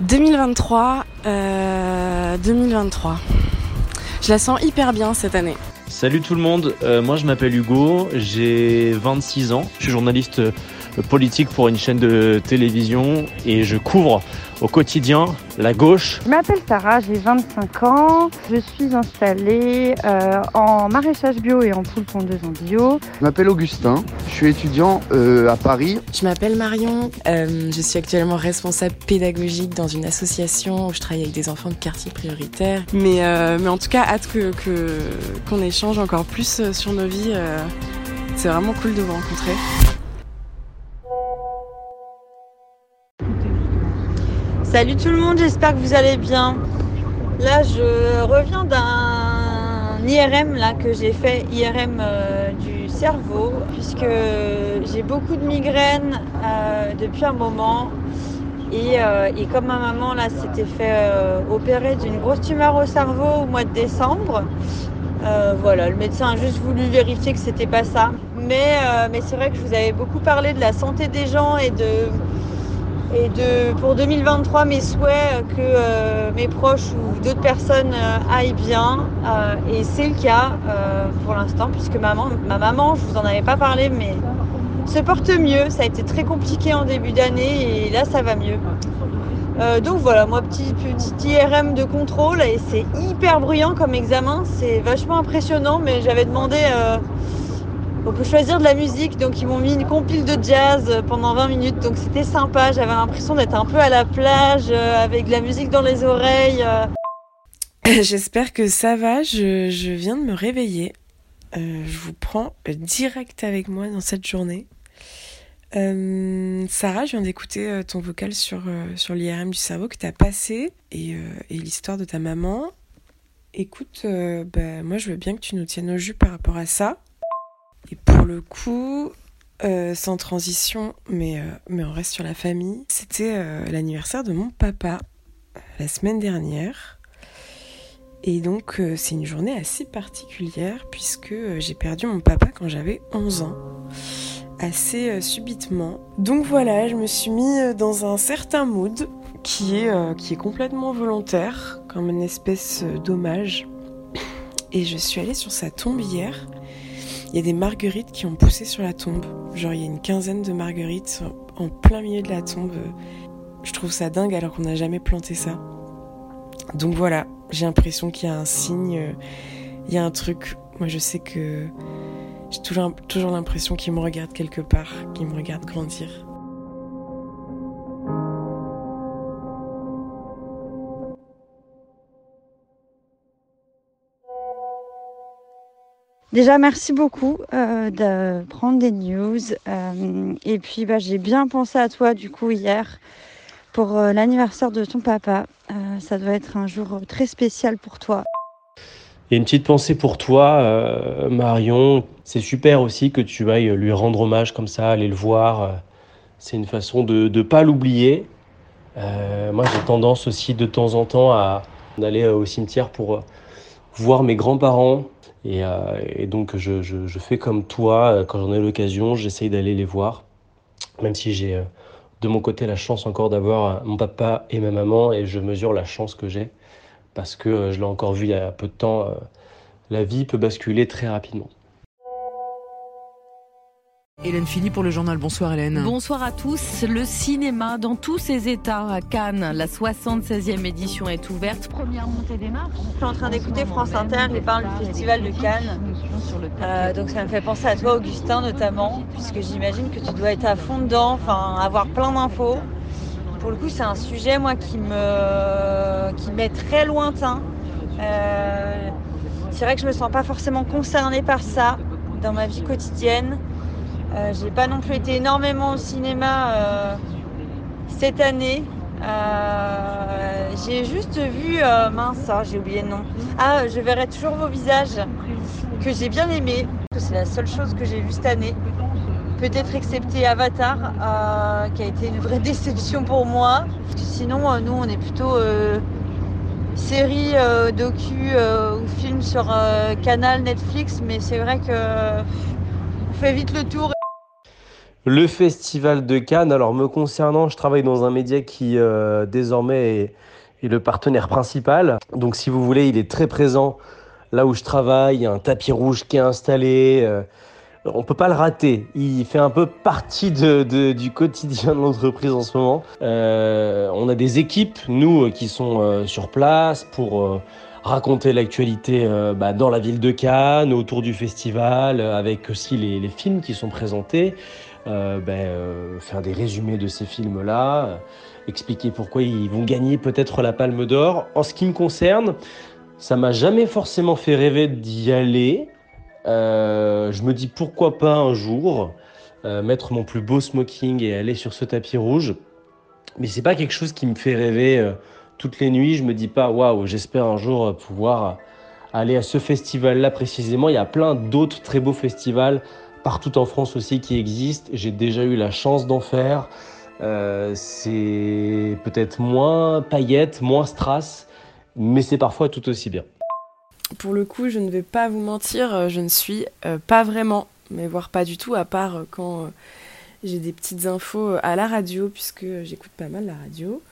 2023, euh, 2023. Je la sens hyper bien cette année. Salut tout le monde, euh, moi je m'appelle Hugo, j'ai 26 ans, je suis journaliste euh, politique pour une chaîne de télévision et je couvre au quotidien la gauche. Je m'appelle Sarah, j'ai 25 ans. Je suis installée euh, en maraîchage bio et en poule pondeuse en bio. Je m'appelle Augustin, je suis étudiant euh, à Paris. Je m'appelle Marion, euh, je suis actuellement responsable pédagogique dans une association où je travaille avec des enfants de quartier prioritaire. Mais, euh, mais en tout cas, hâte que, que, qu'on échange encore plus sur nos vies. euh, c'est vraiment cool de vous rencontrer. Salut tout le monde, j'espère que vous allez bien. Là, je reviens d'un IRM là, que j'ai fait, IRM euh, du cerveau, puisque j'ai beaucoup de migraines euh, depuis un moment. Et, euh, et comme ma maman là s'était fait opérer d'une grosse tumeur au cerveau au mois de décembre, voilà, le médecin a juste voulu vérifier que c'était pas ça. Mais, mais c'est vrai que je vous avais beaucoup parlé de la santé des gens et de, et pour 2023, mes souhaits que euh, mes proches ou d'autres personnes euh, aillent bien. Euh, et c'est le cas euh, pour l'instant, puisque ma maman, je vous en avais pas parlé, mais se porte mieux. Ça a été très compliqué en début d'année et là, ça va mieux. Euh, donc voilà, moi, petit, petit IRM de contrôle et c'est hyper bruyant comme examen. C'est vachement impressionnant, mais j'avais demandé. Euh, on peut choisir de la musique, donc ils m'ont mis une compile de jazz pendant 20 minutes, donc c'était sympa. J'avais l'impression d'être un peu à la plage euh, avec la musique dans les oreilles. euh. J'espère que ça va, je, viens de me réveiller. Euh, je vous prends direct avec moi dans cette journée. Euh, Sarah, je viens d'écouter euh, ton vocal sur, euh, sur l'IRM du cerveau que tu as passé et, euh, et l'histoire de ta maman. Écoute, euh, bah, moi je veux bien que tu nous tiennes au jus par rapport à ça. Et pour le coup, euh, sans transition, mais, euh, mais on reste sur la famille, c'était euh, l'anniversaire de mon papa la semaine dernière. Et donc c'est une journée assez particulière puisque j'ai perdu mon papa quand j'avais 11 ans, assez subitement. Donc voilà, je me suis mis dans un certain mood qui est, qui est complètement volontaire, comme une espèce d'hommage. Et je suis allée sur sa tombe hier. Il y a des marguerites qui ont poussé sur la tombe. Genre il y a une quinzaine de marguerites en plein milieu de la tombe. Je trouve ça dingue alors qu'on n'a jamais planté ça. Donc voilà, j'ai l'impression qu'il y a un signe, euh, il y a un truc. Moi, je sais que j'ai toujours, toujours l'impression qu'il me regarde quelque part, qu'il me regarde grandir. Déjà, merci beaucoup euh, de prendre des news. Euh, et puis, bah, j'ai bien pensé à toi du coup hier pour euh, l'anniversaire de ton papa. Ça doit être un jour très spécial pour toi. Et une petite pensée pour toi, Marion. C'est super aussi que tu ailles lui rendre hommage comme ça, aller le voir. C'est une façon de ne pas l'oublier. Moi, j'ai tendance aussi de temps en temps à aller au cimetière pour voir mes grands-parents. Et, euh, donc, je, je- fais comme toi, euh, quand j'en ai l'occasion, j'essaye d'aller les voir. Même si j'ai euh, de mon côté la chance encore d'avoir mon papa et ma maman, et je mesure la chance que j'ai, parce que je l'ai encore vu il y a peu de temps, la vie peut basculer très rapidement. Hélène Philly pour le journal. Bonsoir Hélène. Bonsoir à tous. Le cinéma dans tous ses états à Cannes. La 76e édition est ouverte. Première montée des marches. Je suis en train d'écouter France Inter, ils parlent du festival de Cannes. Euh, donc ça me fait penser à toi, Augustin, notamment, puisque j'imagine que tu dois être à fond dedans, enfin avoir plein d'infos. Pour le coup, c'est un sujet, moi, qui me qui m'est très lointain. Euh, c'est vrai que je me sens pas forcément concernée par ça dans ma vie quotidienne. Euh, j'ai pas non plus été énormément au cinéma euh, cette année. Euh, j'ai juste vu, euh, mince, ah, j'ai oublié le nom. Ah, je verrai toujours vos visages, que j'ai bien aimé. C'est la seule chose que j'ai vue cette année. Peut-être excepté Avatar, euh, qui a été une vraie déception pour moi. Sinon, nous, on est plutôt série, docu ou film sur Canal, Netflix. Mais c'est vrai que on fait vite le tour. Le festival de Cannes, alors me concernant, je travaille dans un média qui euh, désormais est, le partenaire principal. Donc si vous voulez, il est très présent là où je travaille, il y a un tapis rouge qui est installé. euh, on peut pas le rater. Il fait un peu partie du quotidien de l'entreprise en ce moment. Euh, on a des équipes, nous, euh, qui sont euh, sur place pour raconter l'actualité bah, dans la ville de Cannes, autour du festival, avec aussi les, films qui sont présentés. Euh, faire des résumés de ces films-là, expliquer pourquoi ils vont gagner peut-être la Palme d'Or. En ce qui me concerne, ça m'a jamais forcément fait rêver d'y aller. Euh, je me dis pourquoi pas un jour euh, mettre mon plus beau smoking et aller sur ce tapis rouge. Mais c'est pas quelque chose qui me fait rêver euh, toutes les nuits. Je me dis pas waouh, j'espère un jour pouvoir aller à ce festival-là précisément. Il y a plein d'autres très beaux festivals partout en France aussi qui existent. J'ai déjà eu la chance d'en faire. C'est peut-être moins paillettes, moins strass, mais c'est parfois tout aussi bien. Pour le coup, je ne vais pas vous mentir, euh, je ne suis euh, pas vraiment, mais voire pas du tout, à part euh, quand j'ai des petites infos à la radio, puisque j'écoute pas mal la radio.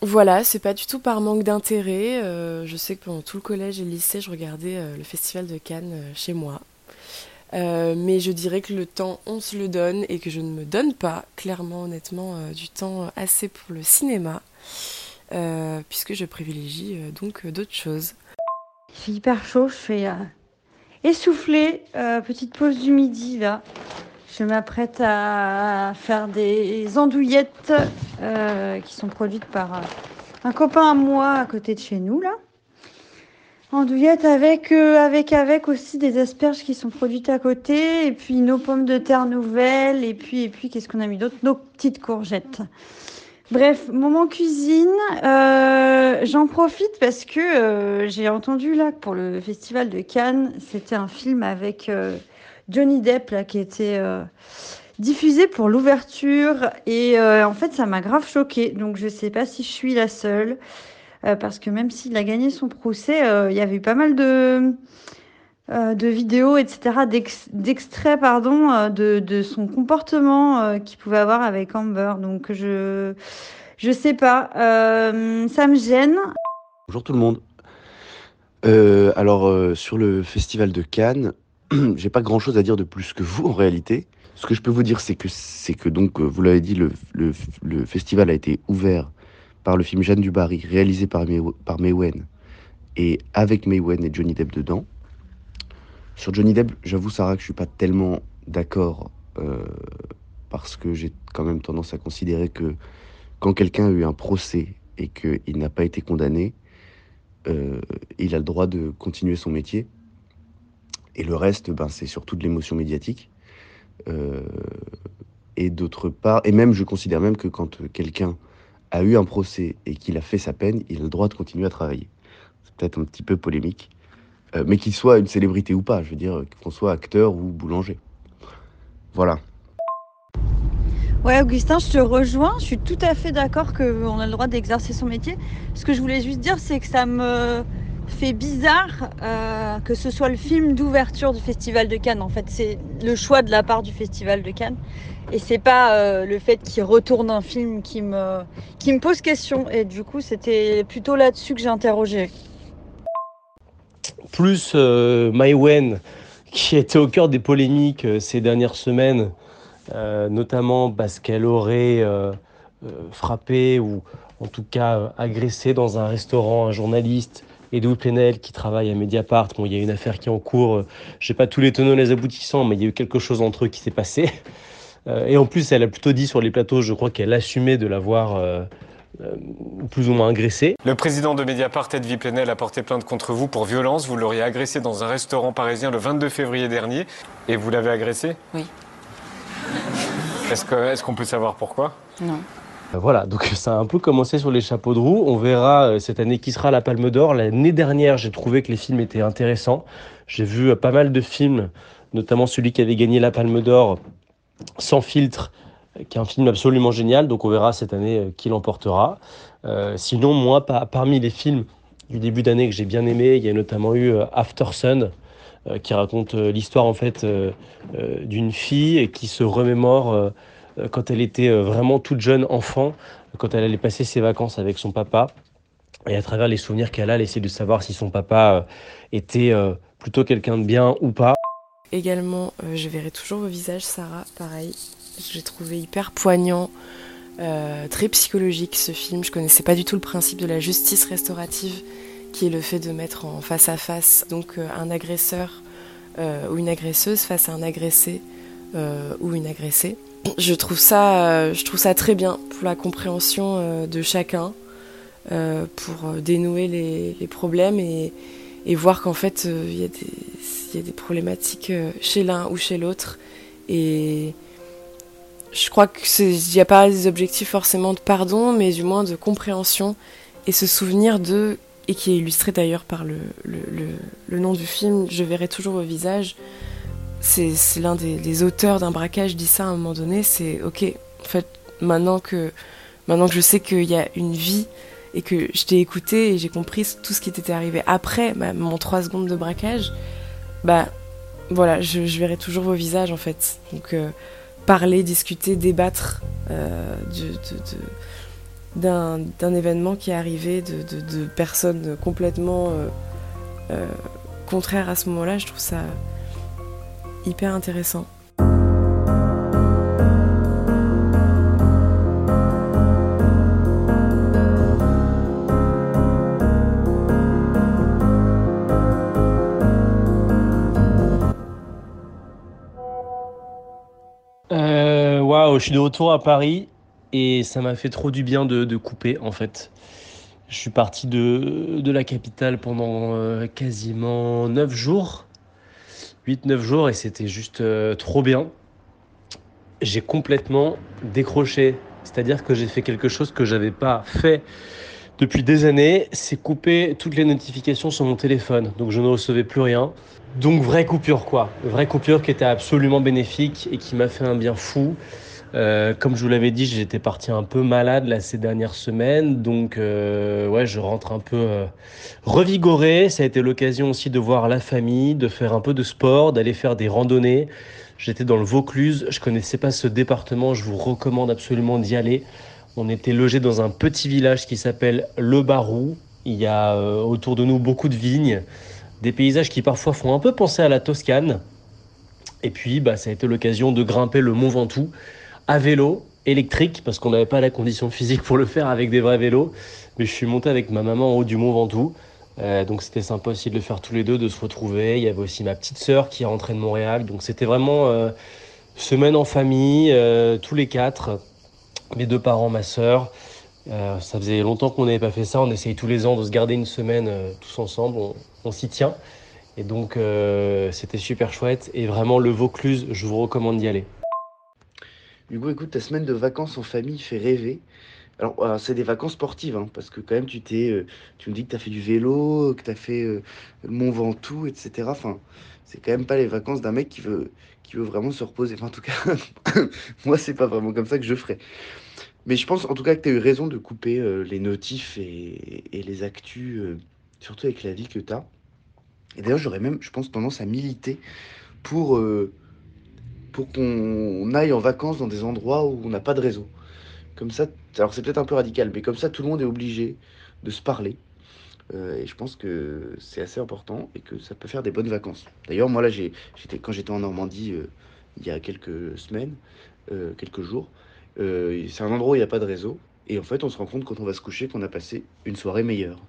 Voilà, c'est pas du tout par manque d'intérêt. je sais que pendant tout le collège et le lycée, je regardais le festival de Cannes chez moi. Mais je dirais que le temps, on se le donne et que je ne me donne pas, clairement, honnêtement, du temps assez pour le cinéma, puisque je privilégie donc d'autres choses. Fait hyper chaud, je fais euh, essouffler. Euh, petite pause du midi là. Je m'apprête à faire des andouillettes euh, qui sont produites par euh, un copain à moi à côté de chez nous là. Andouillettes avec, avec, avec aussi des asperges qui sont produites à côté, et puis nos pommes de terre nouvelles, et puis, et puis qu'est-ce qu'on a mis d'autre? Nos petites courgettes. Bref, moment cuisine, euh, j'en profite parce que euh, j'ai entendu là pour le festival de Cannes, c'était un film avec euh, Johnny Depp là qui était diffusé pour l'ouverture. Et en fait ça m'a grave choquée. Donc je sais pas si je suis la seule. Parce que même s'il a gagné son procès, il y avait eu pas mal de euh, de vidéos, etc., d'ex- d'extraits, pardon, euh, de, de son comportement euh, qu'il pouvait avoir avec Amber. Donc je je sais pas, euh, ça me gêne. Bonjour tout le monde. Alors sur le festival de Cannes, j'ai pas grand chose à dire de plus que vous en réalité. Ce que je peux vous dire, c'est que que donc vous l'avez dit, le, le, festival a été ouvert par le film Jeanne du Barry, réalisé par May, par et avec May Wen et Johnny Depp dedans. Sur Johnny Depp, j'avoue Sarah que je suis pas tellement d'accord euh, parce que j'ai quand même tendance à considérer que quand quelqu'un a eu un procès et qu'il n'a pas été condamné, euh, il a le droit de continuer son métier. Et le reste, ben, c'est surtout de l'émotion médiatique. Euh, et d'autre part, et même je considère même que quand quelqu'un a eu un procès et qu'il a fait sa peine, il a le droit de continuer à travailler. C'est peut-être un petit peu polémique, euh, mais qu'il soit une célébrité ou pas, je veux dire qu'on soit acteur ou boulanger. Voilà. Ouais, Augustin, je te rejoins. Je suis tout à fait d'accord qu'on a le droit d'exercer son métier. Ce que je voulais juste dire, c'est que ça me fait bizarre euh, que ce soit le film d'ouverture du Festival de Cannes. En fait, c'est le choix de la part du Festival de Cannes. Et c'est pas euh, le fait qu'il retourne un film qui me, qui me pose question. Et du coup, c'était plutôt là-dessus que j'ai interrogé. Plus euh, Maïwen, qui était au cœur des polémiques euh, ces dernières semaines, euh, notamment parce qu'elle aurait frappé ou en tout cas agressé dans un restaurant un journaliste, Edoui Plenel, qui travaille à Mediapart. Bon, il y a une affaire qui est en cours. Je n'ai pas tous les tenants les aboutissants, mais il y a eu quelque chose entre eux qui s'est passé. Et en plus, elle a plutôt dit sur les plateaux, je crois qu'elle assumait de l'avoir euh, plus ou moins agressé. Le président de Mediapart, Ed Plenel, a porté plainte contre vous pour violence. Vous l'auriez agressé dans un restaurant parisien le 22 février dernier. Et vous l'avez agressé? Oui. Est-ce qu'on peut savoir pourquoi? Non. Euh, Voilà, donc ça a un peu commencé sur les chapeaux de roue. On verra euh, cette année qui sera la Palme d'Or. L'année dernière, j'ai trouvé que les films étaient intéressants. J'ai vu pas mal de films, notamment celui qui avait gagné la Palme d'Or, Sans filtre, qui est un film absolument génial. Donc on verra cette année euh, qui l'emportera. Euh, sinon, moi, pa- parmi les films du début d'année que j'ai bien aimé, il y a notamment eu euh, After Sun, qui raconte l'histoire en fait d'une fille qui se remémore quand elle était vraiment toute jeune enfant, quand elle allait passer ses vacances avec son papa. Et à travers les souvenirs qu'elle a, elle essaie de savoir si son papa était plutôt quelqu'un de bien ou pas. Également, je verrai toujours vos visages, Sarah, pareil. J'ai trouvé hyper poignant, euh, très psychologique ce film. Je connaissais pas du tout le principe de la justice restaurative, qui est le fait de mettre en face à face donc euh, un agresseur euh, ou une agresseuse face à un agressé ou une agressée. Je trouve ça, je trouve ça très bien pour la compréhension de chacun, pour dénouer les, problèmes et, voir qu'en fait il y, y, a des problématiques chez l'un ou chez l'autre et je crois qu'il n'y a pas des objectifs forcément de pardon, mais du moins de compréhension et ce souvenir de, et qui est illustré d'ailleurs par le, le, nom du film, Je verrai toujours vos visages. C'est l'un des, auteurs d'un braquage dit ça à un moment donné, c'est ok, en fait, maintenant que, maintenant que je sais qu'il y a une vie et que je t'ai écouté et j'ai compris tout ce qui t'était arrivé après mon 3 secondes de braquage, bah voilà, je, je, verrai toujours vos visages en fait. Donc euh, parler, discuter, débattre euh, d'un événement qui est arrivé, de, personnes complètement euh, euh, contraires à ce moment-là, je trouve ça hyper intéressant. Je suis de retour à Paris et ça m'a fait trop du bien de, couper en fait. Je suis parti de, de la capitale pendant euh, quasiment 9 jours, 8-9 jours et c'était juste euh, trop bien. J'ai complètement décroché, c'est-à-dire que j'ai fait quelque chose que j'avais pas fait depuis des années, c'est couper toutes les notifications sur mon téléphone. Donc je ne recevais plus rien. Donc vraie coupure quoi, vraie coupure qui était absolument bénéfique et qui m'a fait un bien fou. Euh, comme je vous l'avais dit, j'étais parti un peu malade là, ces dernières semaines, donc euh, ouais, je rentre un peu euh, revigoré. Ça a été l'occasion aussi de voir la famille, de faire un peu de sport, d'aller faire des randonnées. J'étais dans le Vaucluse, je connaissais pas ce département, je vous recommande absolument d'y aller. On était logé dans un petit village qui s'appelle Le Barou. Il y a autour de nous beaucoup de vignes, des paysages qui parfois font un peu penser à la Toscane. Et puis, bah, ça a été l'occasion de grimper le Mont Ventoux à vélo, électrique, parce qu'on n'avait pas la condition physique pour le faire avec des vrais vélos. Mais je suis monté avec ma maman en haut du Mont Ventoux. Euh, donc c'était sympa aussi de le faire tous les deux, de se retrouver. Il y avait aussi ma petite sœur qui rentrée de Montréal. Donc c'était vraiment euh, semaine en famille, euh, tous les quatre. Mes deux parents, ma sœur. ça faisait longtemps qu'on n'avait pas fait ça. On essaye tous les ans de se garder une semaine tous ensemble. On s'y tient. Et donc c'était super chouette. Et vraiment le Vaucluse, je vous recommande d'y aller. Coup, écoute, ta semaine de vacances en famille fait rêver. Alors, c'est des vacances sportives, hein, parce que quand même, tu euh, me dis que tu as fait du vélo, que tu as fait euh, le Mont Ventoux, etc. Enfin, c'est quand même pas les vacances d'un mec qui veut, qui veut vraiment se reposer. Enfin, en tout cas, moi, c'est pas vraiment comme ça que je ferais. Mais je pense en tout cas que tu as eu raison de couper euh, les notifs et, et les actus, surtout avec la vie que tu as. Et d'ailleurs, j'aurais même, je pense, tendance à militer pour pour qu'on aille en vacances dans des endroits où on n'a pas de réseau. Comme ça, alors c'est peut-être un peu radical, mais comme ça, tout le monde est obligé de se parler. Euh, et je pense que c'est assez important et que ça peut faire des bonnes vacances. D'ailleurs, moi là, j'étais quand j'étais en Normandie euh, il y a quelques semaines, euh, quelques jours, c'est un endroit où il n'y a pas de réseau. Et en fait, on se rend compte quand on va se coucher qu'on a passé une soirée meilleure.